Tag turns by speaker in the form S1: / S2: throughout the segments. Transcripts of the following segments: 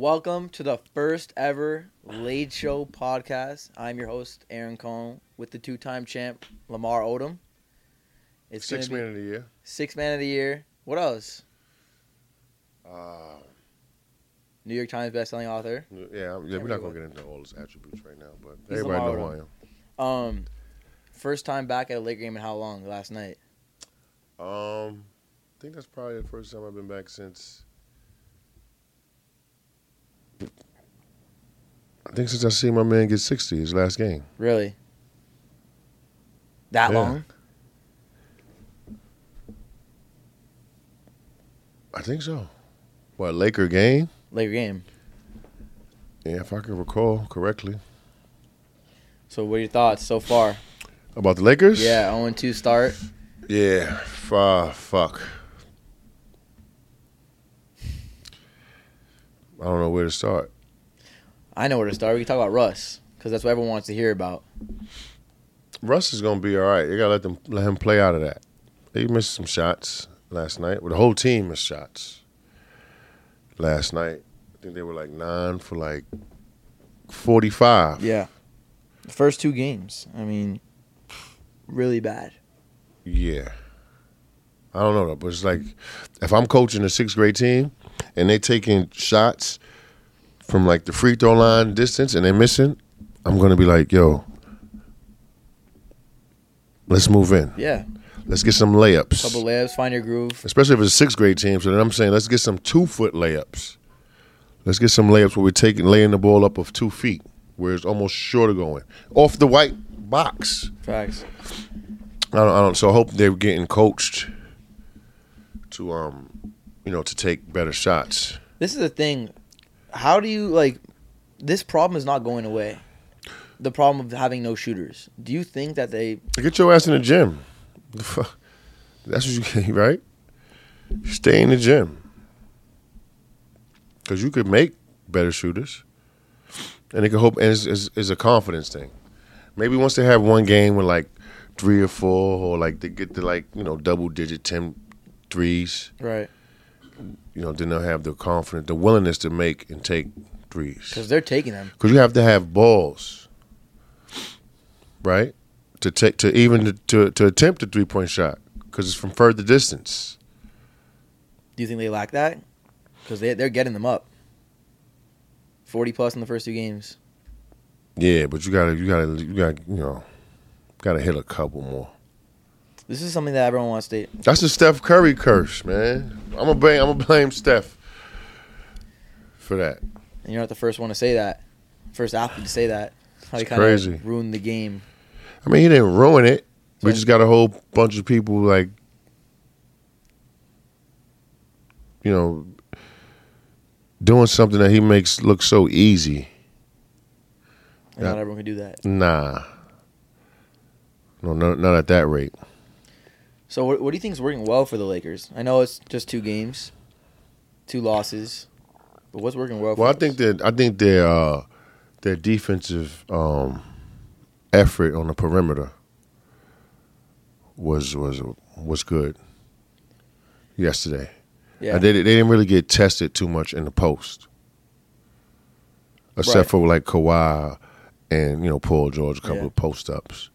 S1: Welcome to the first ever LADE Show podcast. I'm your host, Aron Cohen, with the two time champ, Lamar Odom. It's
S2: Six man of the year.
S1: six man of the year. What else?
S2: Uh,
S1: New York Times bestselling author.
S2: yeah, yeah. We're not gonna get into all his attributes right now, but
S1: He's
S2: everybody know
S1: Lamar
S2: who I am.
S1: Um, first time back at a late game in how long? Last night.
S2: Um, I think that's probably the first time I've been back since. I think since I seen my man get sixty his last game.
S1: Really? That
S2: Yeah.
S1: long?
S2: I think so. What Laker game?
S1: Laker game.
S2: Yeah, if I can recall correctly.
S1: So, what are your thoughts so far?
S2: About the Lakers?
S1: Yeah, 0 2 start.
S2: Yeah. F- fuck. I don't know where to start.
S1: I know where to start. We can talk about Russ because that's what everyone wants to hear about.
S2: Russ is gonna be all right. You gotta let them let him play out of that. He missed some shots last night. Well, the whole team missed shots last night. I think they were like nine for like forty-five.
S1: Yeah. The first two games. I mean, really bad.
S2: Yeah. I don't know though, but it's like if I'm coaching a sixth grade team and they taking shots from like the free throw line distance and they're missing, I'm gonna be like, yo, let's move in.
S1: Yeah.
S2: Let's get some layups.
S1: Couple layups, find your groove.
S2: especially if it's a sixth grade team. So then I'm saying let's get some two foot layups. Let's get some layups where we're taking laying the ball up of two feet, where it's almost short of going off the white box.
S1: Facts.
S2: I don't, I don't. So I hope they're getting coached to um, you know, to take better shots.
S1: This is the thing. How do you like? This problem is not going away. The problem of having no shooters. Do you think that they?
S2: Get your ass in the gym. That's what you get, right? Stay in the gym because you could make better shooters, and it could hope. And it's, it's, it's a confidence thing. Maybe once they have one game with like three or four, or like they get to like you know double digit ten threes,
S1: Right.
S2: You know, then they'll have the confidence, the willingness to make and take threes.
S1: Because they're taking them.
S2: Because you have to have balls, right? To take to even to to, to attempt a three point shot because it's from further distance.
S1: Do you think they lack that? Because they they're getting them up. Forty plus in the first two games.
S2: Yeah, but you gotta you gotta you gotta you know gotta hit a couple more.
S1: This is something that everyone wants to.
S2: That's the Steph Curry curse, man. I'm gonna blame I'm gonna blame Steph for that.
S1: And you're not the first one to say that. First athlete to say that. How he
S2: It's
S1: kind
S2: crazy.
S1: of ruined the game.
S2: I mean, he didn't ruin it. We just got a whole bunch of people like, you know, doing something that he makes look so easy.
S1: And not everyone can do that.
S2: Nah. No, not, not at that rate.
S1: So what, what do you think is working well for the Lakers? I know it's just two games, two losses, but what's working well? for
S2: Well, I
S1: us?
S2: think that I think their uh, their defensive um, effort on the perimeter was was was good yesterday.
S1: yeah,
S2: they they didn't really get tested too much in the post, except
S1: Right.
S2: for like Kawhi and you know Paul George, a couple
S1: Yeah.
S2: of post ups.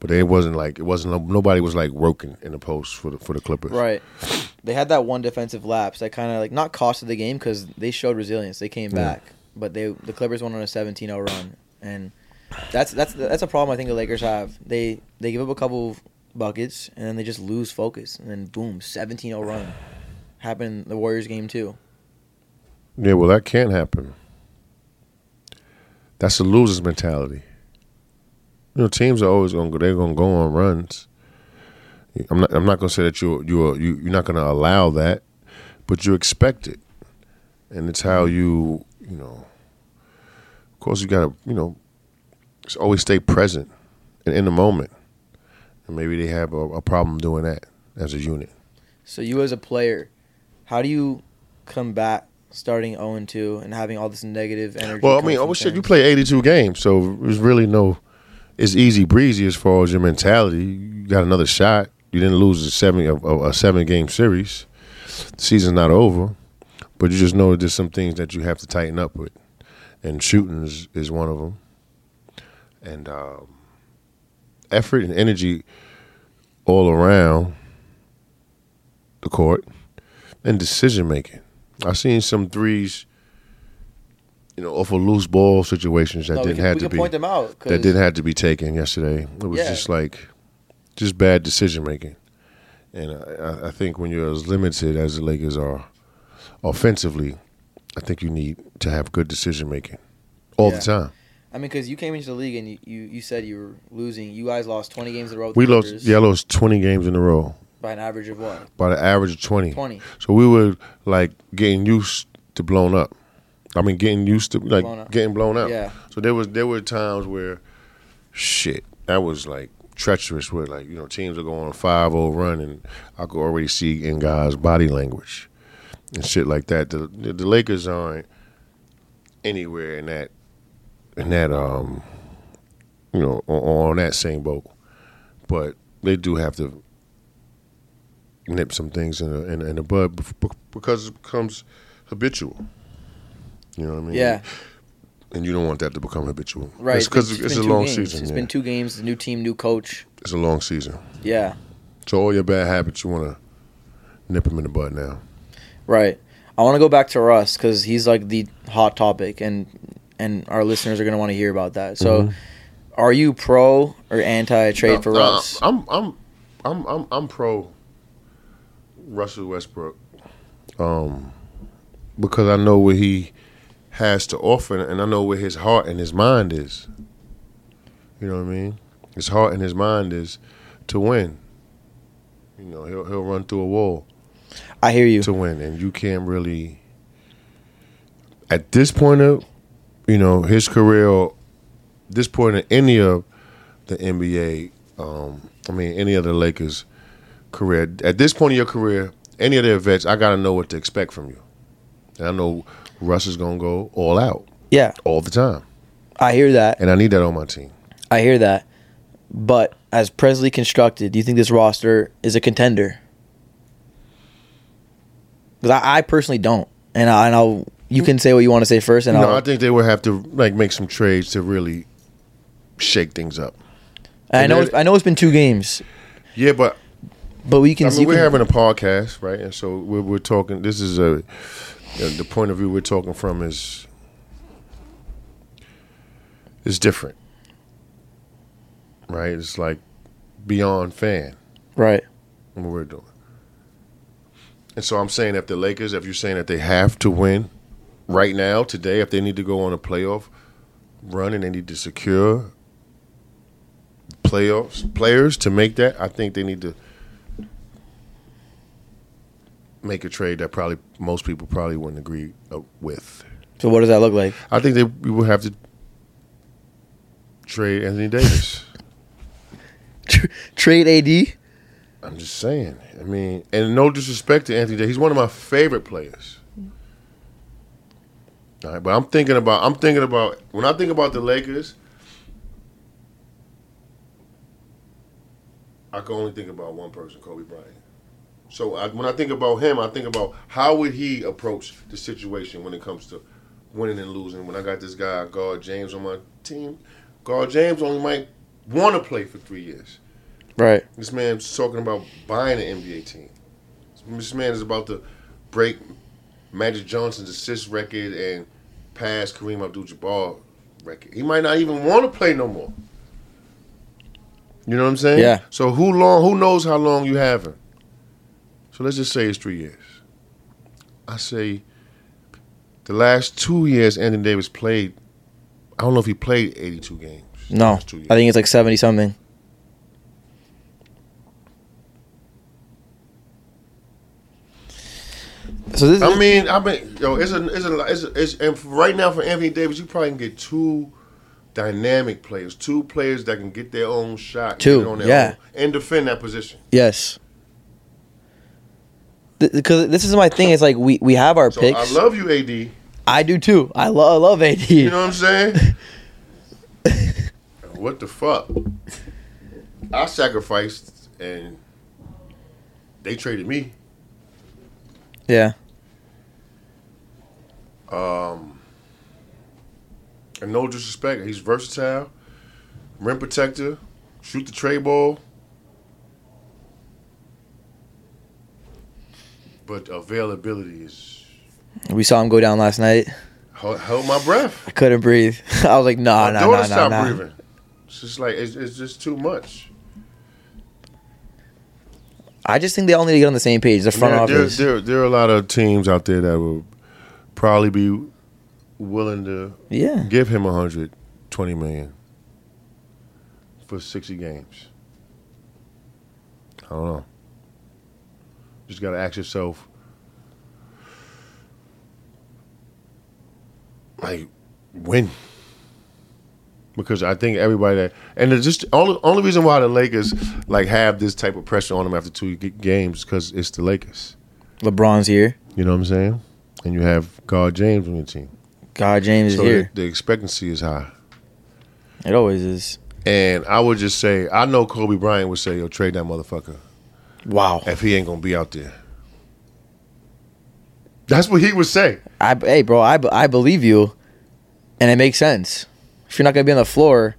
S2: But it wasn't like it wasn't nobody was like working in the post for the for the Clippers.
S1: right. They had that one defensive lapse that kind of like not costed the game because they showed resilience. They came
S2: Yeah.
S1: back, but they the Clippers went on a 17-0 run, and that's that's that's a problem I think the Lakers have. They they give up a couple buckets and then they just lose focus, and then boom, 17-0 run. Happened in the Warriors game too.
S2: Yeah, well, that can't happen. That's a loser's mentality. You know, teams are always gonna go. They're gonna go on runs. I'm not. I'm not gonna say that you're you're you, you're not gonna allow that, but you expect it, and it's how you you know. Of course, you gotta you know, always stay present and in the moment, and maybe they have a, a problem doing that as a unit.
S1: So you as a player, how do you combat starting 0 and 2 and having all this negative energy?
S2: Well, I mean, oh shit, you play 82 games, so there's really no. It's easy breezy as far as your mentality. You got another shot. You didn't lose a seven a, a seven game series. The season's not over, but you just know there's some things that you have to tighten up with, and shooting is, is one of them. And um, effort and energy all around the court, and decision making. I've seen some threes, you know, off of loose ball situations that
S1: No,
S2: didn't
S1: can,
S2: have to be
S1: point them out.
S2: that didn't have to be taken yesterday. It was
S1: Yeah.
S2: just like just bad decision making, and I, I- think when you're as limited as the Lakers are offensively, I think you need to have good decision making all
S1: Yeah.
S2: the time.
S1: I mean, because you came into the league and you, you, you said you were losing. You guys lost 20 games in a row.
S2: We lost, yeah, I lost 20 games in a row
S1: by an average of what?
S2: by the average of 20.
S1: 20.
S2: So we were like getting used to blown up. I mean, getting used to like
S1: Blown
S2: getting blown up.
S1: Yeah.
S2: So there was there were times where, shit, that was like treacherous. Where like you know teams are going on a 5-0 run, and I could already see in guys' body language and shit like that. The the, the Lakers aren't anywhere in that in that um you know on, on that same boat, but they do have to nip some things in the in, in the bud because it becomes habitual. You know what I mean?
S1: Yeah.
S2: And you don't want that to become habitual,
S1: Right.
S2: It's because
S1: been-
S2: it's,
S1: been
S2: a long
S1: games.
S2: season.
S1: It's
S2: yeah.
S1: been two games, The new team, new coach.
S2: it's a long season.
S1: Yeah.
S2: So all your bad habits, you want to nip them in the bud now.
S1: Right. I want to go back to Russ because he's like the hot topic, and and our listeners are going to want to hear about that. So,
S2: Mhm.
S1: are you pro or anti trade for
S2: Uh, uh,
S1: Russ?
S2: I'm I'm I'm I'm I'm pro Russell Westbrook, um, because I know what he has to offer, and I know where his heart and his mind is. You know what I mean? His heart and his mind is to win. You know, he'll he'll run through a wall
S1: I hear you.
S2: to win, and you can't really. At this point of, you know, his career, this point of any of the NBA, um, I mean, any of the Lakers' career, at this point of your career, any of their vets, I got to know what to expect from you. And I know Russ is going to go all out
S1: Yeah,
S2: all the time,
S1: I hear that.
S2: and I need that on my team.
S1: I hear that. But as presently constructed, do you think this roster is a contender? Because I, I personally don't, and I, and I'll. You can say what you want to say first, and
S2: know,
S1: I'll.
S2: I think they would have to like make some trades to really shake things up.
S1: I know. It's, I know it's been two games,
S2: Yeah, but
S1: but we can.
S2: I mean, we're
S1: can-
S2: having a podcast, right? And so we're, we're talking. This is a the point of view we're talking from is is different, right? It's like beyond fan
S1: right.
S2: what we're doing. And so I'm saying, if the Lakers, if you're saying that they have to win right now, today, if they need to go on a playoff run and they need to secure playoffs players to make that, I think they need to make a trade that probably most people probably wouldn't agree uh, with.
S1: So what does that look like?
S2: I think they we would have to trade Anthony Davis.
S1: Trade AD.
S2: I'm just saying. I mean, and no disrespect to Anthony Davis, he's one of my favorite players. All right, but I'm thinking about I'm thinking about when I think about the Lakers, I can only think about one person, Kobe Bryant. So I, when I think about him, I think about how would he approach the situation when it comes to winning and losing. When I got this guy, God James, on my team, God James only might want to play for three years.
S1: Right.
S2: This man's talking about buying an NBA team. This man is about to break Magic Johnson's assist record and pass Kareem Abdul-Jabbar record. He might not even want to play no more. You know what I'm saying?
S1: Yeah.
S2: So who long? Who knows how long you have him? So let's just say it's three years. I say the last two years Anthony Davis played. I don't know if he played 82 games.
S1: No,
S2: last two years.
S1: I think it's like seventy something. So this.
S2: I mean, I mean, yo, it's a, it's a, it's, a, it's and right now for Anthony Davis, you probably can get two dynamic players, two players that can get their own shot,
S1: Two,
S2: on their
S1: yeah.
S2: own, and defend that position.
S1: yes because this is my thing. It's like we we have our
S2: so
S1: picks.
S2: I love you, AD.
S1: I do too. I, I love AD.
S2: You know what I'm saying? what the fuck? I sacrificed and they traded me.
S1: Yeah. Um.
S2: And no disrespect, he's versatile, rim protector, shoot the trey ball. But availability is
S1: We saw him go down last night.
S2: held, held my breath.
S1: I couldn't breathe. I was like, nah, nah, nah, nah, nah.
S2: breathing. It's just like it's, it's just too much.
S1: I just think they all need to get on the same page. The front
S2: there,
S1: office.
S2: There, there, there are a lot of teams out there that will probably be willing to
S1: yeah.
S2: give him 120 million for 60 games. I don't know. Just got to ask yourself like when because I think everybody that and it's just only only reason why the Lakers like have this type of pressure on them after two games because it's the Lakers.
S1: LeBron's here.
S2: You know what I'm saying? And you have God James on your team,
S1: God James
S2: so
S1: is here.
S2: the, the expectancy is high.
S1: It always is.
S2: And I would just say, I know Kobe Bryant would say, "Yo, trade that motherfucker
S1: Wow.
S2: if he ain't gonna be out there." That's what he would say.
S1: I, hey, bro, I, I believe you, and it makes sense. If you're not gonna be on the floor,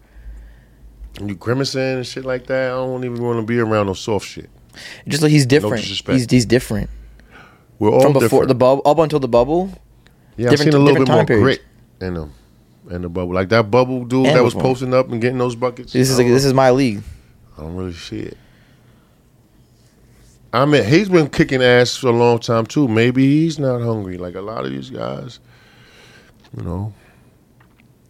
S2: And you grimacing and shit like that, I don't even want to be around no soft shit.
S1: just like he's different.
S2: disrespect.
S1: he's he's different
S2: We're all
S1: from before
S2: different.
S1: the bubble up until the bubble.
S2: yeah, I've seen a little bit more
S1: time period.
S2: grit in them, in the bubble. Like that bubble dude
S1: And
S2: that was
S1: with one.
S2: posting up and getting those buckets.
S1: This is like this is my league.
S2: I don't really see it. I mean, he's been kicking ass for a long time too. Maybe he's not hungry like a lot of these guys. You know,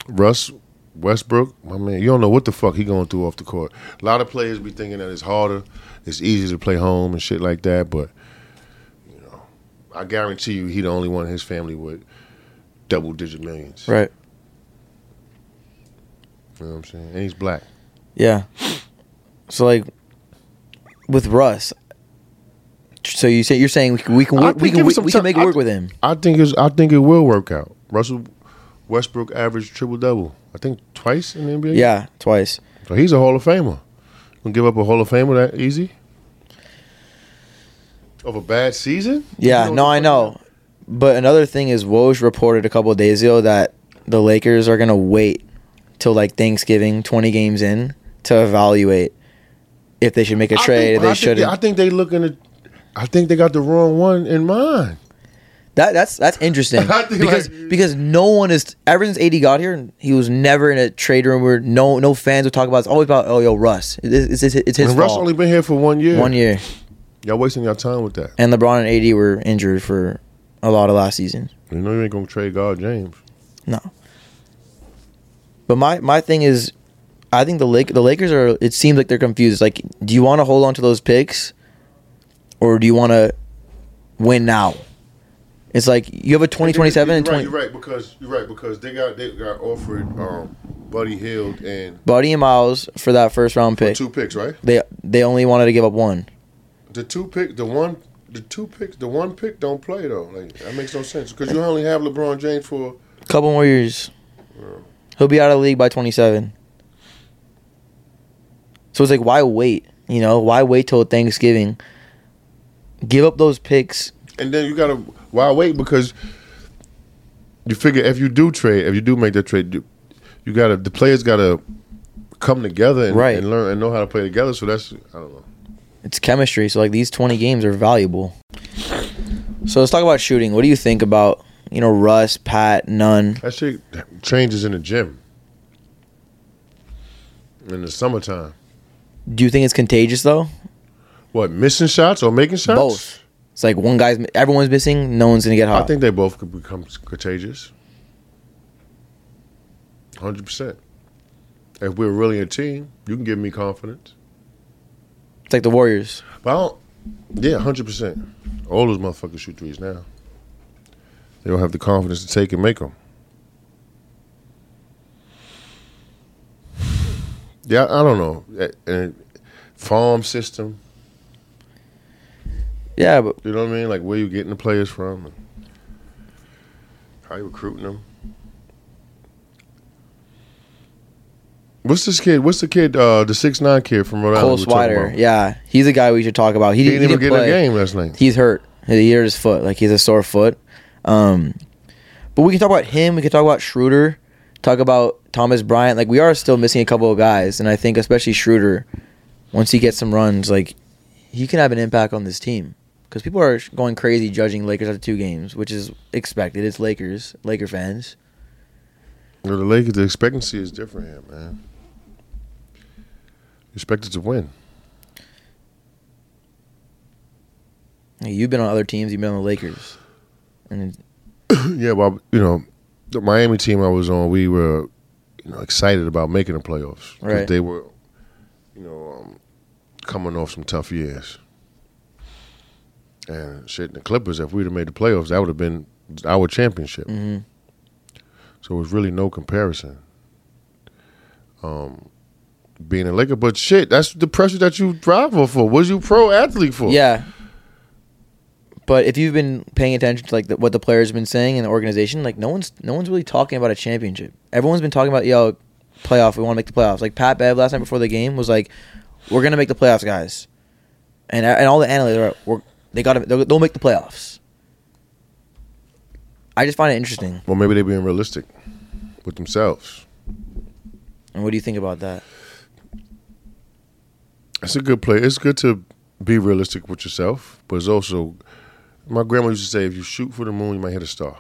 S2: Russ Westbrook, my man, you don't know what the fuck he going through off the court. A lot of players be thinking that it's harder, it's easier to play home and shit like that. But you know, I guarantee you, he the only one in his family with double digit millions.
S1: Right.
S2: You know what I'm saying? And he's black.
S1: Yeah. So like with Russ. So you say you're saying we can we can work, we can we, we can make it work with him.
S2: I think it's, I think it will work out. Russell Westbrook averaged triple double. I think twice in the NBA.
S1: Yeah, twice.
S2: so he's a Hall of Famer. Gonna give up a Hall of Famer that easy? Of a bad season?
S1: Yeah, no, I
S2: the
S1: know. But another thing is Woj reported a couple of days ago that the Lakers are gonna wait till like Thanksgiving, twenty games in, to evaluate if they should make a
S2: I
S1: trade.
S2: think-
S1: if they shouldn't.
S2: I think they looking at. I think they got the wrong one in mind.
S1: That that's that's interesting because
S2: like-
S1: because no one is ever since AD got here, he was never in a trade room where no no fans would talk about. It's always about oh yo Russ, it's, it's, it's his
S2: And Russ
S1: fault.
S2: only been here for one year.
S1: One year,
S2: Y'all wasting your time with that.
S1: and LeBron and AD were injured for a lot of last season.
S2: You know you ain't gonna trade God James.
S1: No, but my my thing is, I think the Lake the Lakers are. It seems like they're confused. Like, do you want to hold on to those picks, or do you want to win now? It's like you have a twenty twenty seven and twenty.
S2: You're right because you're right because they got they got offered um, Buddy Hield and
S1: Buddy and Myles for that first round pick.
S2: two picks, right?
S1: They they only wanted to give up one.
S2: The two pick, the one, the two picks, the one pick don't play though. Like that makes no sense because you only have LeBron James for.
S1: A couple more years. He'll be out of the league by 27. So it's like, why wait? You know, why wait till Thanksgiving? Give up those picks.
S2: And then you gotta why wait because you figure if you do trade, if you do make that trade, you, you gotta the players gotta come together and,
S1: Right.
S2: and learn and know how to play together. So that's I don't know.
S1: It's chemistry. So like these 20 games are valuable. So let's talk about shooting. What do you think about you know Russ, Pat, Nunn?
S2: That shit changes in the gym in the summertime.
S1: Do you think it's contagious though?
S2: What missing shots or making shots?
S1: Both. It's like one guy's everyone's missing, no one's gonna get hot.
S2: I think they both could become contagious. Hundred percent. If we're really a team, you can give me confidence.
S1: it's like the Warriors.
S2: But I don't, yeah, hundred percent. All those motherfuckers shoot threes now. They don't have the confidence to take and make them. Yeah, I don't know. And farm system,
S1: Yeah, but
S2: you know what I mean? Like where you getting the players from, and how you recruiting them. What's this kid? What's the kid? Uh, the six nine kid from Rhode
S1: Cole
S2: Island. talking
S1: Swider, yeah, he's a guy we should talk about. He,
S2: He
S1: didn't, he
S2: even
S1: didn't
S2: get
S1: play.
S2: the game last night.
S1: He's hurt. He hurt his foot. Like he's a sore foot. Um, but we can talk about him. We can talk about Schroeder. talk about Thomas Bryant. Like we are still missing a couple of guys, and I think especially Schroeder, once he gets some runs, like he can have an impact on this team. Because people are going crazy judging Lakers after two games, which is expected. It's Lakers, Laker fans.
S2: You know, the Lakers, the expectancy is different here, man. Expected to win.
S1: You've been on other teams. You've been on the Lakers, and
S2: yeah, well, you know, the Miami team I was on, we were, you know, excited about making the playoffs because
S1: Right.
S2: they were, you know, um, coming off some tough years. And shit, the Clippers, if we'd have made the playoffs, that would have been our championship.
S1: mhm.
S2: So it was really no comparison. Um, being a Laker, but shit, that's the pressure that you drive for. Was you pro athlete for?
S1: yeah. But if you've been paying attention to like the, what the players have been saying in the organization, like no one's no one's really talking about a championship. Everyone's been talking about yo playoff. We want to make the playoffs. Like Pat Bev last night before the game was like, "We're gonna make the playoffs, guys," and and all the analysts are we're, they got to they'll, they'll make the playoffs. I just find it interesting.
S2: Well, maybe they're being realistic with themselves.
S1: And what do you think about that?
S2: It's a good play. It's good to be realistic with yourself, but it's also my grandma used to say, if you shoot for the moon, you might hit a star.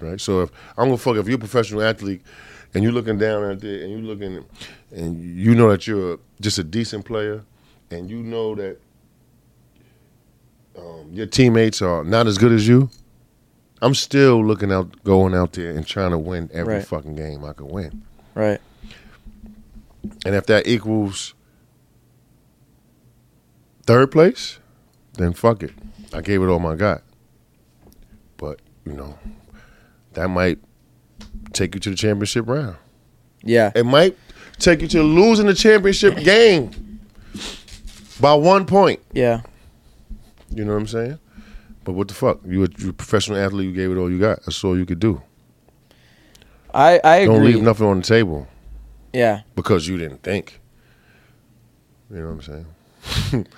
S2: Right. So if I'm gonna fuck if you're a professional athlete and you're looking down at it and you're looking and you know that you're just a decent player and you know that um, your teammates are not as good as you, I'm still looking out, going out there and trying to win every
S1: Right.
S2: fucking game I can win.
S1: Right.
S2: And if that equals third place, then fuck it. I gave it all my got. But, you know, that might take you to the championship round.
S1: Yeah.
S2: It might take you to losing the championship game by one point.
S1: Yeah.
S2: You know what I'm saying? But what the fuck? You a, you a professional athlete, you gave it all you got. That's all you could do.
S1: I I.
S2: Don't leave nothing on the table
S1: Yeah.
S2: because you didn't think. You know what I'm saying?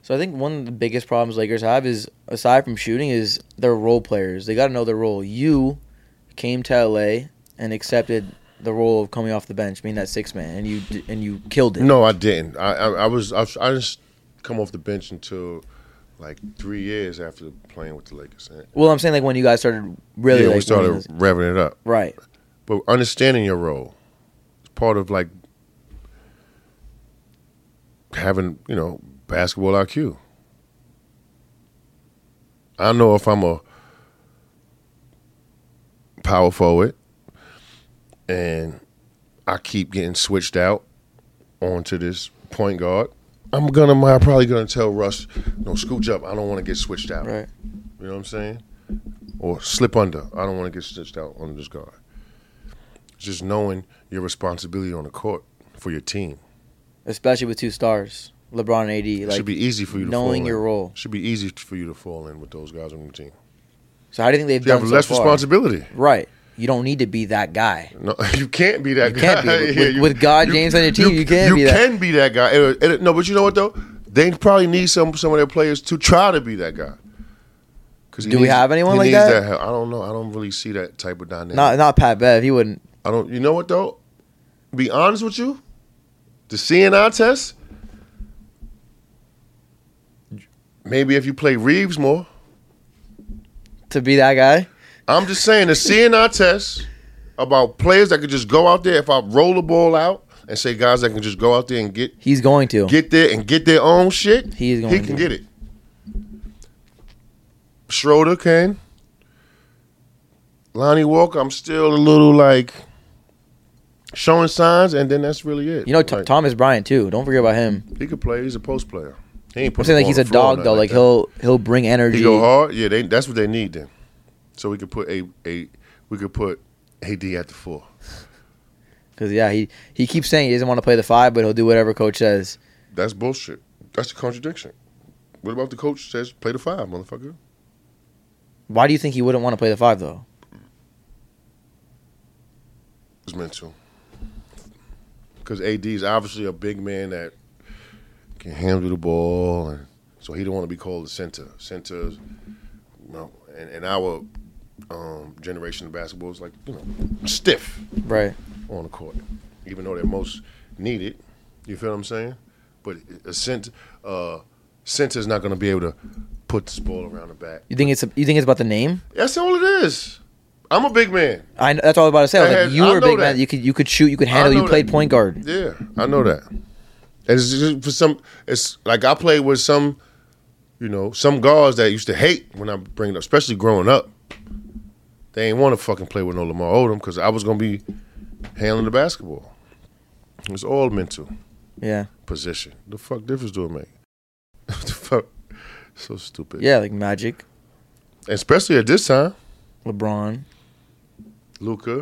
S1: So I think one of the biggest problems Lakers have is aside from shooting is their role players. They got to know their role. You came to LA and accepted the role of coming off the bench, being that six man, and you d- and you killed it.
S2: No, I didn't. I I, I was I, I just come off the bench until like three years after playing with the Lakers. And-
S1: Well, I'm saying like when you guys started really
S2: yeah,
S1: like
S2: we started
S1: this-
S2: revving it up.
S1: right.
S2: But understanding your role is part of like having you know basketball IQ. I know if I'm a power forward and I keep getting switched out onto this point guard, I'm gonna I'm probably gonna tell Russ, no, scooch up. I don't want to get switched out.
S1: Right.
S2: You know what I'm saying? Or slip under. I don't want to get switched out on this guard. Just knowing your responsibility on the court for your team.
S1: Especially with two stars, LeBron and AD.
S2: It
S1: Like
S2: should be easy for you to
S1: knowing
S2: fall
S1: your
S2: in.
S1: role.
S2: Should be easy for you to fall in with those guys on your team.
S1: So how do you think they've
S2: You
S1: done
S2: have
S1: so
S2: less
S1: far?
S2: responsibility.
S1: Right. You don't need to be that guy.
S2: No, you can't be that
S1: You
S2: guy.
S1: can't be. With-
S2: Yeah,
S1: with- with God James on your team, you can't
S2: you
S1: be that.
S2: can be that guy. And- and- no, but you know what though? They probably need some some of their players to try to be that guy. 'Cause
S1: Do we have anyone like
S2: needs
S1: that?
S2: help. I don't know. I don't really see that type of dynamic.
S1: Not not Pat Bev. He wouldn't.
S2: I don't. You know what though? Be honest with you, the CNI test. Maybe if you play Reaves more.
S1: To be that guy.
S2: I'm just saying the CNI test about players that could just go out there. If I roll the ball out and say guys that can just go out there and get
S1: He's going to.
S2: get there and get their own shit,
S1: He is going
S2: he
S1: to.
S2: can get it. Schroeder can. Lonnie Walker, I'm still a little like showing signs, and then that's really it.
S1: You know, T-
S2: Like,
S1: Thomas Bryant too. Don't forget about him.
S2: he could play. He's a post player. He ain't
S1: I'm saying like he's a
S2: the floor or
S1: dog though.
S2: nothing
S1: Like he'll he'll bring energy.
S2: he go hard. Yeah, they, that's what they need then. So we could put a a we could put AD at the four.
S1: Because yeah, he he keeps saying he doesn't want to play the five, but he'll do whatever coach says.
S2: That's bullshit. That's a contradiction. What about the coach says play the five, motherfucker?
S1: Why do you think he wouldn't want to play the five though?
S2: was meant to. Because AD is obviously a big man that can handle the ball, and so he don't want to be called the center. Centers, you know, and, and our um, generation of basketball is like you know stiff
S1: Right.
S2: on the court, even though they're most needed. You feel what I'm saying? But a center, uh, center's not going to be able to put this ball around the back.
S1: You think it's you think it's about the name?
S2: That's all it is. I'm a big man.
S1: I that's all I was about to say. I was
S2: I
S1: like,
S2: had-
S1: you
S2: I
S1: were a big
S2: that.
S1: man. You could you could shoot. You could handle. You played
S2: that.
S1: point guard.
S2: Yeah, I know that. And it's just for some. It's like I played with some, you know, some guards that used to hate when I bring it up, especially growing up. They ain't want to fucking play with no Lamar Odom because I was gonna be handling the basketball. It's all mental
S1: Yeah.
S2: position. The fuck difference do it make? the fuck, so stupid.
S1: Yeah, like Magic,
S2: especially at this time,
S1: LeBron.
S2: Luka.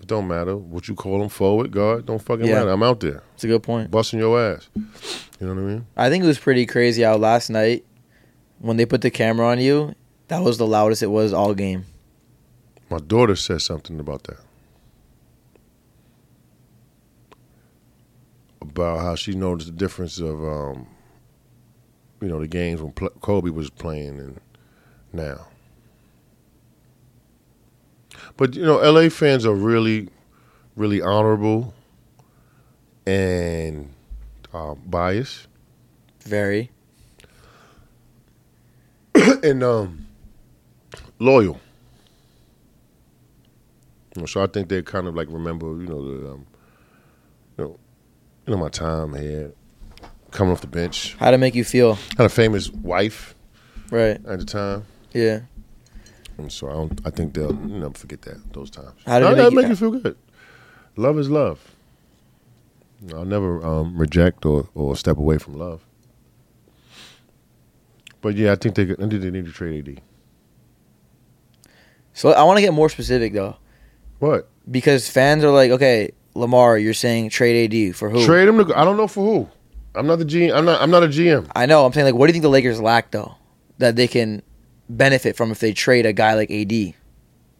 S2: It don't matter what you call him, forward guard. Don't fucking
S1: Yeah.
S2: matter. I'm out there
S1: It's a good point.
S2: busting your ass. You know what I mean?
S1: I think it was pretty crazy how last night when they put the camera on you, that was the loudest it was all game.
S2: My daughter said something about that. About how she noticed the difference of, um, you know, the games when pl- Kobe was playing and now. But you know, LA fans are really, really honorable and uh, biased,
S1: Very.
S2: and um, loyal. You know, so I think they kind of like remember, you know, the, um, you know, you know, my time here, coming off the bench.
S1: How to make you feel?
S2: Had a famous wife
S1: Right.
S2: at the time,
S1: Yeah.
S2: and so I don't. I think they'll never forget that those times.
S1: How did
S2: No,
S1: it make
S2: make
S1: you-
S2: you feel good? Love is love. I'll never um, reject or, or step away from love. But yeah, I think they I think they need to trade AD.
S1: So I want to get more specific though,
S2: What?
S1: because fans are like, okay, Lamar, you're saying trade AD for who?
S2: Trade him to. I don't know for who. I'm not the GM. I'm not. I'm not a GM.
S1: I know. I'm saying like, what do you think the Lakers lack though, that they can benefit from if they trade a guy like AD,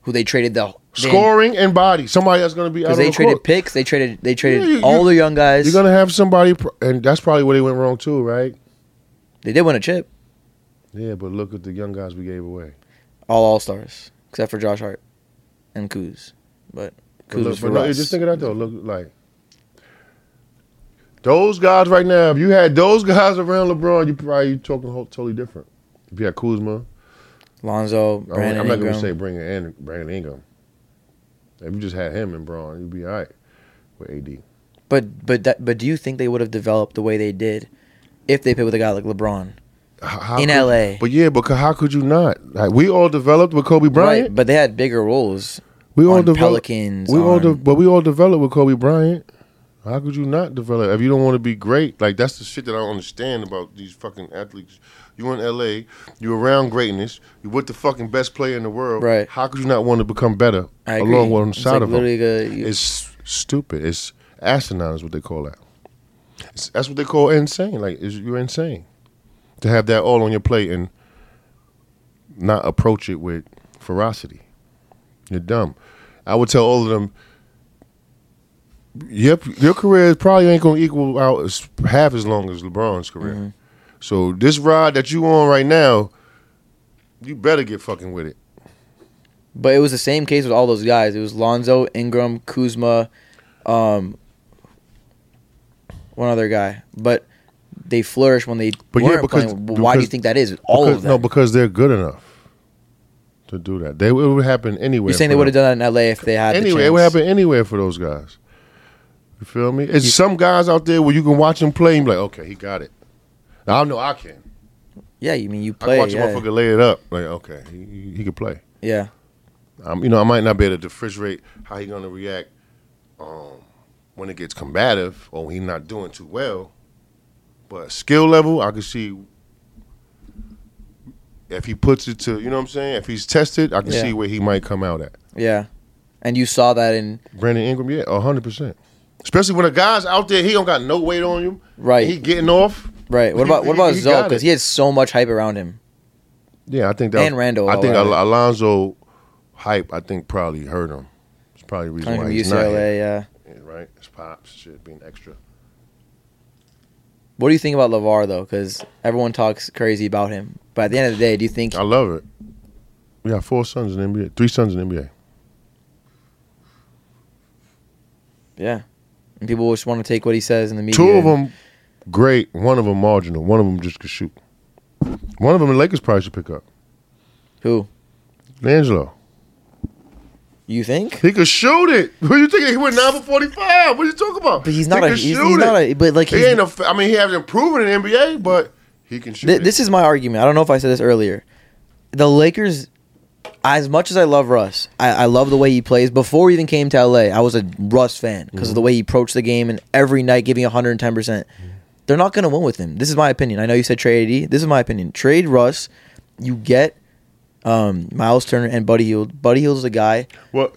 S1: who they traded the
S2: Scoring and body. Somebody that's going to be
S1: because they
S2: the
S1: traded
S2: court.
S1: picks, they traded they traded
S2: Yeah, you-
S1: all the young guys.
S2: You're going to have somebody, pr- and that's probably where they went wrong too, right?
S1: they did win a chip,
S2: Yeah, but look at the young guys we gave away.
S1: all All Stars except for Josh Hart and Kuz, but
S2: But look,
S1: for
S2: but
S1: Russ.
S2: just think of that though. Look like those guys right now. If you had those guys around LeBron, you probably talking whole, totally different. If you had Kuzma,
S1: Lonzo,
S2: I mean,
S1: Brandon
S2: I'm not
S1: Ingram.
S2: going to say bring in Brandon Ingram. If you just had him and Bron, you'd be all right with AD.
S1: But but that, but do you think they would have developed the way they did if they played with a guy like LeBron
S2: How- how
S1: in
S2: could-
S1: LA?
S2: But yeah, but how could you not? Like we all developed with Kobe Bryant.
S1: Right, but they had bigger roles.
S2: We all develop.
S1: Pelicans.
S2: We all, de- but we all developed with Kobe Bryant. How could you not develop if you don't want to be great? Like that's the shit that I don't understand about these fucking athletes. You in LA, you around greatness, you with the fucking best player in the world.
S1: Right.
S2: How could you not want to become better
S1: I agree.
S2: along one
S1: It's
S2: side
S1: like
S2: of them?
S1: you-
S2: It's stupid. It's asinine is what they call that. It's, that's what they call insane. Like you're insane to have that all on your plate and not approach it with ferocity. You're dumb. I would tell all of them. Yep, your career probably ain't gonna equal out as, half as long as LeBron's career.
S1: Mm-hmm.
S2: So this ride that you on right now, you better get fucking with it.
S1: But it was the same case with all those guys. It was Lonzo, Ingram, Kuzma, um, one other guy. But they flourish when they
S2: But yeah, because-
S1: playing. Why do you think that is? All
S2: because,
S1: of them.
S2: No, because they're good enough to do that. They it would happen anywhere.
S1: You're saying they would have done that in LA if they had the
S2: anyway. It would happen anywhere for those guys. You feel me? It's some guys out there where you can watch them play and be like, okay, he got it. Now, I know I can.
S1: Yeah, you mean you
S2: I
S1: play?
S2: can watch
S1: yeah.
S2: a motherfucker lay it up. Like, okay, he, he, he can play.
S1: yeah,
S2: Um, you know, I might not be able to differentiate how he gonna react um, when it gets combative or when he's not doing too well. But skill level, I can see if he puts it to, you know what I'm saying? If he's tested, I can
S1: Yeah.
S2: see where he might come out at.
S1: yeah. And you saw that in
S2: Brandon Ingram, yeah, hundred percent. Especially when a guy's out there, he don't got no weight on him.
S1: right,
S2: He getting off.
S1: right. What about what about
S2: he
S1: Zo?
S2: got
S1: Because
S2: it.
S1: he had so much hype around him.
S2: Yeah, I think that.
S1: And Randle,
S2: I think. Al- Alonzo hype. I think probably hurt him. It's probably the reason
S1: Coming
S2: why
S1: from
S2: he's not here.
S1: UCLA, yeah.
S2: Yeah, right? His pops, shit, being extra.
S1: What do you think about LaVar though? Because everyone talks crazy about him, but at the end of the day, do you think
S2: I love it. We got four sons in the NBA. Three sons in the NBA.
S1: Yeah. And people just want to take what he says in the media.
S2: Two of them great. One of them marginal. One of them just could shoot. One of them the Lakers probably should pick up.
S1: Who?
S2: Angelo.
S1: You think?
S2: He could shoot it. What you think? He went nine for forty five. What are you talking about?
S1: But he's not
S2: he
S1: a. He's, he's not a. But like
S2: He ain't a. I mean, he hasn't proven in the NBA, but he can shoot.
S1: Th-
S2: it.
S1: this is my argument. I don't know if I said this earlier. The Lakers, as much as I love Russ, I, I love the way he plays. Before he even came to LA, I was a Russ fan because of the mm-hmm. way he approached the game and every night giving 110. percent They're not going to win with him. This is my opinion. I know you said trade AD. This is my opinion. Trade Russ. You get um, Myles Turner and Buddy Hield. Buddy Hield's a guy.
S2: Well,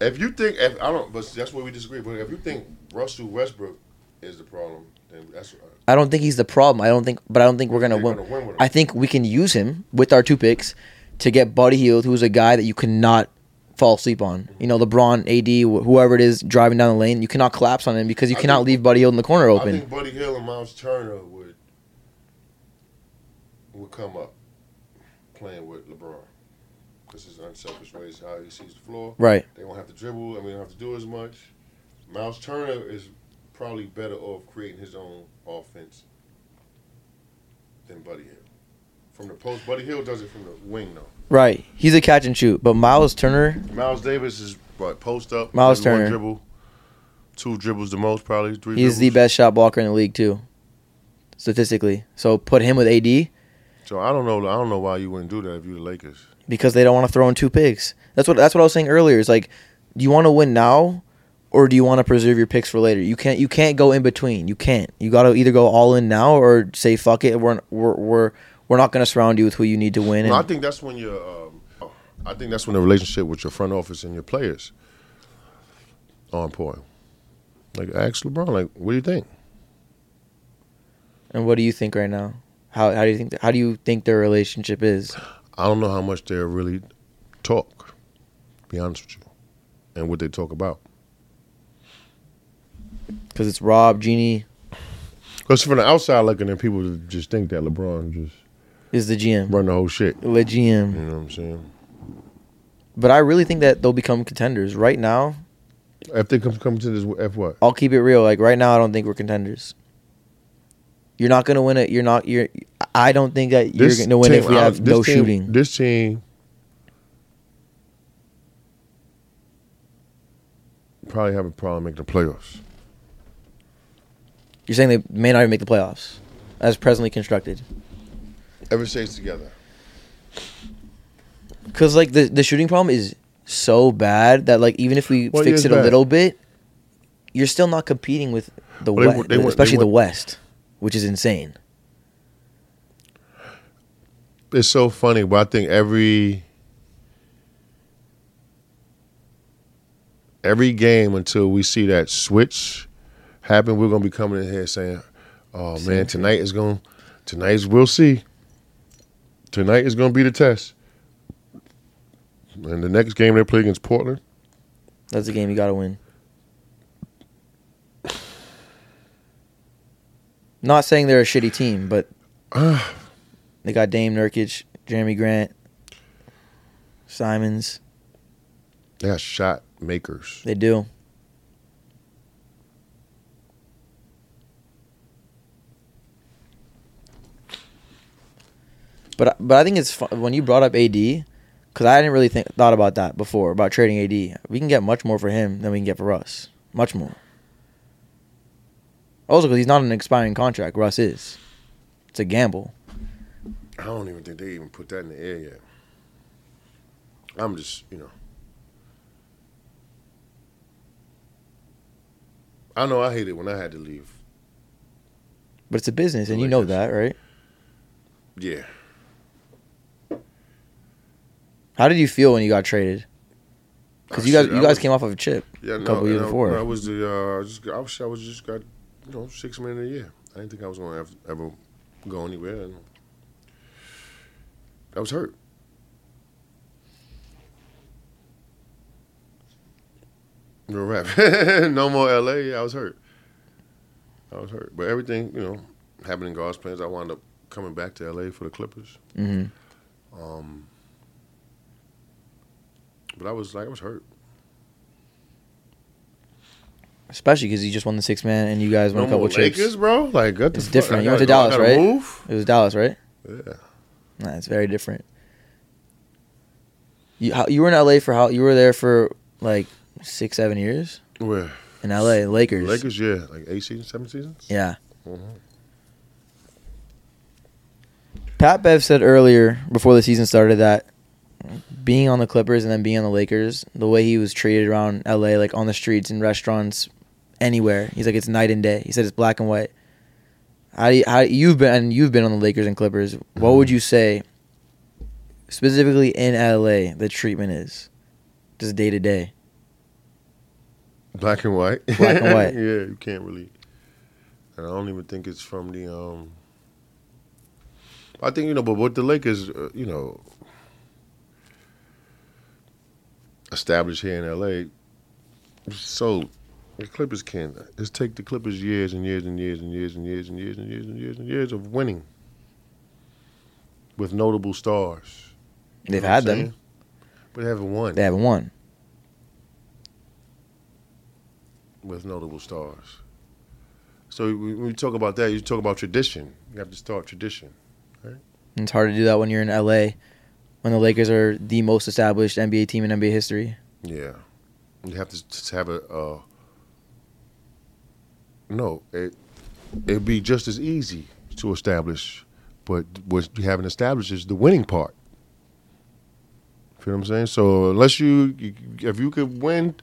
S2: if you think, if I don't, but that's where we disagree. But if you think Russell Westbrook is the problem, then that's.
S1: I don't think he's the problem. I don't think, but I don't think we're gonna win.
S2: gonna win with him.
S1: I think we can use him with our two picks to get Buddy Hield, who's a guy that you cannot fall asleep on. You know, LeBron, AD, wh- whoever it is driving down the lane, you cannot collapse on him because you
S2: I
S1: cannot
S2: think-
S1: leave Buddy Hield in the corner
S2: I
S1: open.
S2: think Buddy Hield and Myles Turner would would come up playing with LeBron. This is unselfish ways how he sees the floor.
S1: right.
S2: They won't have to dribble. and we don't have to do as much. Myles Turner is probably better off creating his own offense than Buddy Hield. From the post, Buddy Hield does it from the wing though.
S1: Right. He's a catch and shoot, but Myles Turner,
S2: Miles Davis is what post up. Myles
S1: Turner.
S2: dribble, two dribbles the most probably. Three.
S1: he's the best shot blocker in the league too, statistically. So put him with AD
S2: So I don't know. I don't know why you wouldn't do that if you're the Lakers.
S1: because they don't want to throw in two picks. That's what that's what I was saying earlier. It's like, do you want to win now, or do you want to preserve your picks for later? You can't you can't go in between. You can't. You got to either go all in now or say fuck it. We're we're we're, we're not going to surround you with who you need to win.
S2: No, I think that's when you're. Um, I think that's when the relationship with your front office and your players are important. Like ask LeBron, like, what do you think?
S1: and what do you think right now? How how do you think how do you think their relationship is?
S2: I don't know how much they really talk. Be honest with you, and what they talk about.
S1: Because it's Rob, Jeanie
S2: Because from the outside looking in, people just think that LeBron just
S1: is the GM,
S2: run the whole shit.
S1: the GM.
S2: You know what I'm saying?
S1: But I really think that they'll become contenders. Right now,
S2: If they come come to this, F what?
S1: I'll keep it real. Like right now, I don't think we're contenders. You're not gonna win it. You're not. You're. I don't think that you're gonna win if we
S2: uh,
S1: have no
S2: team-
S1: shooting.
S2: This team probably have a problem making the playoffs.
S1: You're saying they may not even make the playoffs, as presently constructed.
S2: Ever stays together.
S1: Because like the the shooting problem is so bad that like even if we fix it a
S2: bad?
S1: little bit, you're still not competing with the
S2: Well,
S1: West,
S2: were- they were- they
S1: especially the West, which is insane.
S2: It's so funny, but I think every every game until we see that switch happen, we're gonna be coming in here saying, "Oh man, tonight is going tonight's we'll see. Tonight is gonna be the test." And the next game they play against Portland,
S1: That's a game you gotta win. Not saying they're a shitty team, but they got Dame Nurkic, Jerami Grant, Simons.
S2: they got shot makers.
S1: They do. But but I think it's fun, when you brought up AD, because I didn't really think thought about that before about trading AD. We can get much more for him than we can get for us. Much more. Also, because he's not an expiring contract. Russ is. It's a gamble.
S2: I don't even think they even put that in the air yet. I'm just, you know. I know I hated when I had to leave.
S1: But it's a business, and you know that, right?
S2: Yeah.
S1: How did you feel when you got traded? Because you
S2: I
S1: guys, you guys
S2: was-
S1: came off of a chip.
S2: Yeah, no,
S1: couple years
S2: and I-
S1: before.
S2: I was the uh, just I I was just got you know six million a year. I didn't think I was going to ever, ever go anywhere. And I was hurt. No rap. no more LA. Yeah, I was hurt. I was hurt, but everything you know happened in God's plans. I wound up coming back to LA for the Clippers.
S1: hmm
S2: Um, But I was like, I was hurt.
S1: Especially because you just won the six man and you guys won
S2: No
S1: a couple
S2: more
S1: chips.
S2: Bro. Like, what
S1: It's different. You went to Dallas, right?
S2: Move?
S1: It was Dallas, right?
S2: Yeah.
S1: Nah, it's very different. You how, you were in LA for how you were there for like six seven years
S2: Where?
S1: in LA Lakers.
S2: Lakers, yeah. Like eight seasons, seven seasons?
S1: Yeah.
S2: Mhm.
S1: Pat Bev said earlier before the season started that being on the Clippers and then being on the Lakers, the way he was treated around LA, like on the streets and restaurants, anywhere, he's like it's night and day. He said it's black and white. How do you, how you've been and you've been on the Lakers and Clippers? What would you say, specifically in LA, the treatment is, just day to day?
S2: Black and white.
S1: Black and white.
S2: yeah, you can't really. And I don't even think it's from the. um I think you know, but what the Lakers, uh, you know, established here in L.A. So the Clippers can just take the Clippers years and years and years and years and years and years and years and years and years of winning with notable stars.
S1: They've had them.
S2: but they haven't won
S1: They haven't won.
S2: with notable stars. So when you talk about that, you talk about tradition. You have to start tradition.
S1: And it's hard to do that when you're in LA, when the Lakers are the most established NBA team in NBA history.
S2: Yeah, you have to have a. Uh, no, it it'd be just as easy to establish, but what you haven't established is the winning part. Feel what I'm saying? So unless you, you if you could win,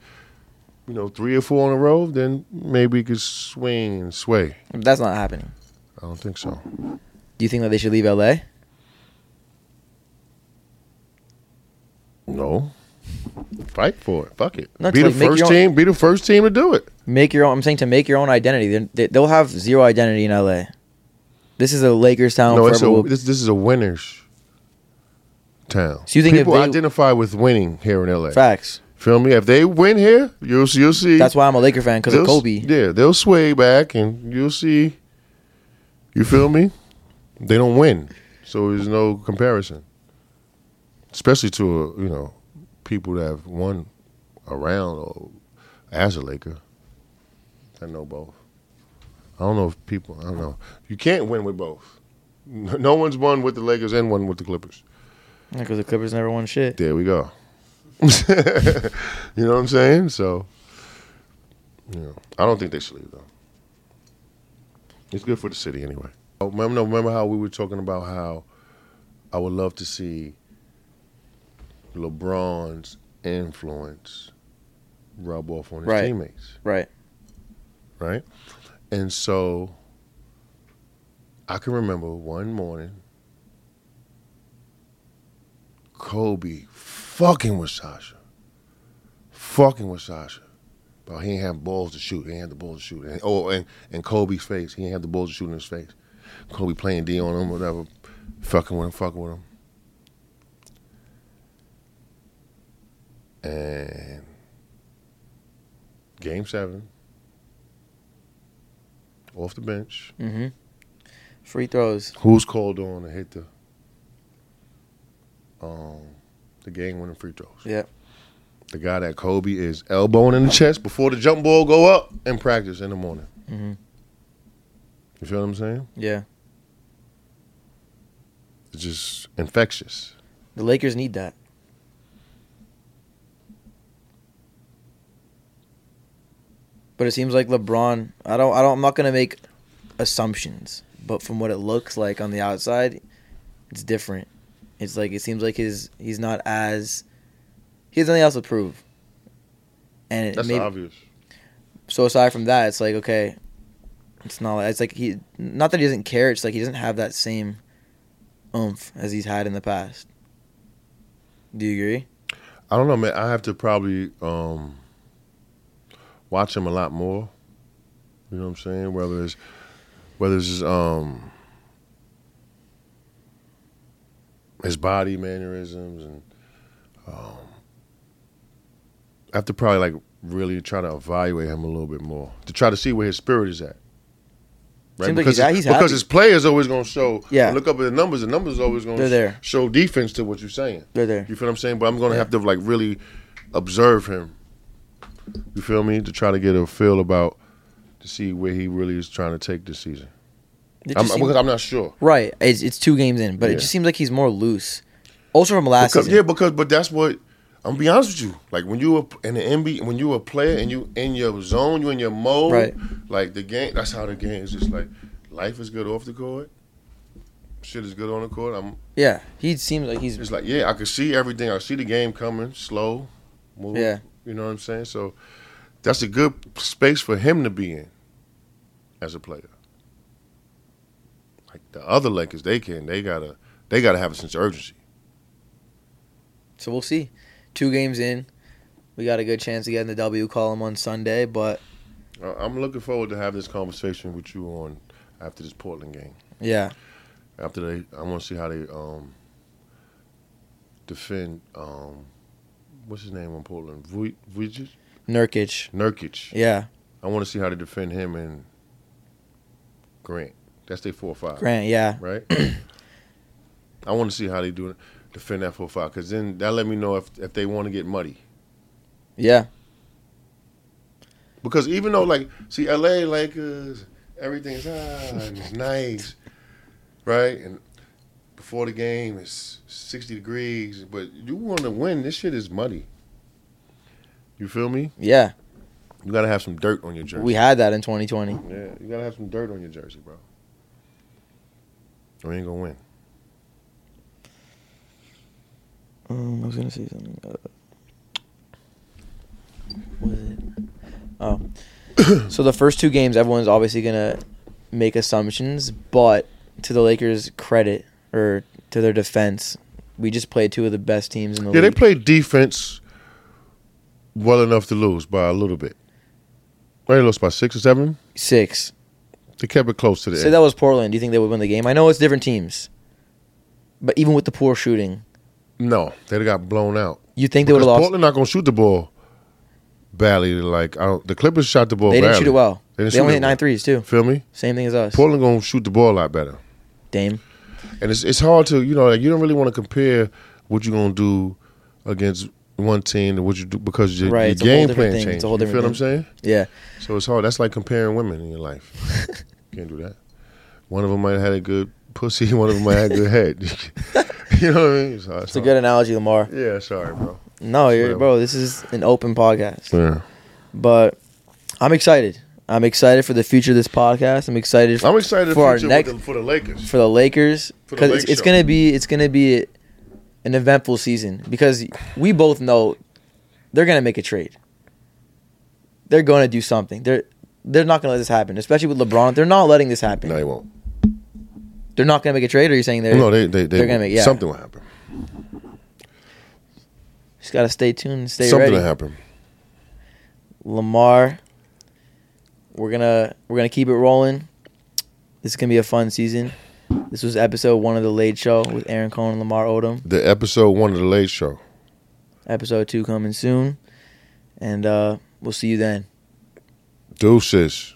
S2: you know, three or four in a row, then maybe you could swing and sway.
S1: That's not happening.
S2: I don't think so.
S1: Do you think that they should leave LA?
S2: No. Fight for it. Fuck it.
S1: No,
S2: be the
S1: like
S2: first
S1: own-
S2: team. Be the first team to do it.
S1: Make your own. I'm saying to make your own identity. They, they'll have zero identity in LA. This is a Lakers town.
S2: no, it's a,
S1: will-
S2: this, this is a winners town.
S1: So you think
S2: people
S1: they-
S2: identify with winning here in LA?
S1: facts.
S2: Feel me? If they win here, you'll you'll see.
S1: That's why I'm a Laker fan because of Kobe.
S2: Yeah, they'll sway back, and you'll see. You feel me? They don't win, so there's no comparison. Especially to a, you know people that have won around or as a Laker. I know both. I don't know if people. I don't know. You can't win with both. No one's won with the Lakers and won with the Clippers.
S1: Because the Clippers never won shit.
S2: There we go. you know what I'm saying? So, you know, I don't think they should leave though. It's good for the city anyway. Oh, remember, remember how we were talking about how I would love to see LeBron's influence rub off on his
S1: Right.
S2: teammates,
S1: Right.
S2: right? And so I can remember one morning Kobe fucking with Sasha. Fucking with Sasha. But he ain't have balls to shoot. He ain't have the balls to shoot. And, oh, and, and Kobe's face. He ain't have the balls to shoot in his face. Kobe playing D on him, whatever. Fucking with him, fucking with him. And game seven. Off the bench.
S1: Mm-hmm. Free throws.
S2: Who's called on to hit the um the game winning free throws?
S1: Yep.
S2: The guy that Kobe is elbowing in the chest before the jump ball go up in practice in the morning.
S1: Mm-hmm.
S2: You feel what I'm saying?
S1: Yeah.
S2: It's just infectious.
S1: The Lakers need that. But it seems like LeBron. I don't. I don't. I'm not gonna make assumptions, but from what it looks like on the outside, it's different. It's like it seems like his he's not as he has nothing else to prove. And it
S2: That's
S1: maybe,
S2: obvious.
S1: so aside from that, it's like okay, it's not. It's like he not that he doesn't care. It's like he doesn't have that same oomph as he's had in the past. Do you agree?
S2: I don't know, man. I have to probably um, watch him a lot more. You know what I'm saying? Whether it's whether it's um, his body mannerisms and um, I have to probably like really try to evaluate him a little bit more to try to see where his spirit is at.
S1: Seems like
S2: because
S1: he's- he's
S2: because his players always gonna show.
S1: Yeah.
S2: Look up at the numbers. The numbers always gonna
S1: They're there.
S2: show defense to what you're saying.
S1: They're there.
S2: You feel what I'm saying? But I'm gonna
S1: Yeah.
S2: have to like really observe him. You feel me? To try to get a feel about to see where he really is trying to take this season. I'm,
S1: just seems-
S2: because I'm not sure.
S1: right. It's, it's two games in, but it just seems like he's more loose. Also from last
S2: Because,
S1: season.
S2: yeah, because but that's what I'm gonna be honest with you. Like when you were in the NBA, when you were a player and you in your zone, you in your mode.
S1: Right.
S2: Like the game. That's how the game is. Just like life is good off the court. Shit is good on the court. I'm
S1: Yeah, he seems like he's
S2: just like yeah, I can see everything. I see the game coming, slow, move.
S1: Yeah.
S2: You know what I'm saying? So that's a good space for him to be in as a player. Like the other Lakers, they can. They gotta. They gotta have a sense of urgency.
S1: So we'll see. Two games in, we got a good chance to get in the W column on Sunday. But
S2: I'm looking forward to have this conversation with you on after this Portland game.
S1: yeah,
S2: After they, I want to see how they um, defend. Um, what's his name on Portland? Vuj- Vujic?
S1: Nurkic.
S2: Nurkic.
S1: Yeah,
S2: I want to see how they defend him and Grant. That's their four or five,
S1: Grant. Yeah,
S2: right? I want to see how they do it, defend that four or five, because then that let me know if if they want to get muddy.
S1: yeah,
S2: Because even though, like, see, LA Lakers, everything's ah, and it's nice, right? And before the game, it's 60 degrees, but you want to win, this shit is muddy. You feel me?
S1: yeah.
S2: You got to have some dirt on your jersey.
S1: We had that in 2020.
S2: yeah, you got to have some dirt on your jersey, bro. Or you ain't going to win.
S1: Um, I was gonna say something. Uh, what is it? Oh, so the first two games, everyone's obviously gonna make assumptions, but to the Lakers' credit or to their defense, we just played two of the best teams in the league.
S2: Yeah, they played defense well enough to lose by a little bit. They lost by six or seven.
S1: Six.
S2: They kept it close to the
S1: Say
S2: end.
S1: that was Portland. Do you think they would win the game? I know it's different teams, but even with the poor shooting,
S2: No, they got blown out.
S1: you think they would have lost?
S2: Portland not gonna shoot the ball badly. Like I don't, the Clippers shot the ball.
S1: they didn't shoot it well.
S2: They
S1: They, only hit nine
S2: well.
S1: threes too.
S2: Feel me?
S1: Same thing as us.
S2: Portland gonna shoot the ball a lot better.
S1: Dame.
S2: And it's it's hard to you know like you don't really want to compare what you're gonna do against one team and what you do because your,
S1: Right,
S2: your
S1: it's
S2: game plan
S1: thing.
S2: changes.
S1: It's
S2: you feel
S1: different
S2: what I'm saying?
S1: Yeah.
S2: So it's hard. That's like comparing women in your life. Can't do that. One of them might have had a good pussy. One of them might have a good head. you know what I mean? It's, hard.
S1: It's a good analogy, Lamar.
S2: Yeah, sorry, bro.
S1: No, you're, bro. This is an open podcast,
S2: Yeah.
S1: but I'm excited. I'm excited for the future of this podcast. I'm excited
S2: I'm excited
S1: For our next-
S2: the, for the Lakers.
S1: for the Lakers because
S2: Lake
S1: it's, it's gonna be it's gonna be an eventful season because we both know they're gonna make a trade. They're going to do something. They're they're not gonna let this happen, especially with LeBron. They're not letting this happen.
S2: No, they won't.
S1: They're not gonna make a trade. Or are you saying they're
S2: No, they they, they
S1: they're gonna make- yeah.
S2: something will happen.
S1: just gotta stay tuned and stay
S2: something
S1: ready.
S2: Something will happen.
S1: Lamar. We're gonna we're gonna keep it rolling. This is gonna be a fun season. This was episode one of the LADE Show with Aron Cohen and Lamar Odom.
S2: The episode one of the LADE Show.
S1: Episode two coming soon, and uh, we'll see you then.
S2: Deuces.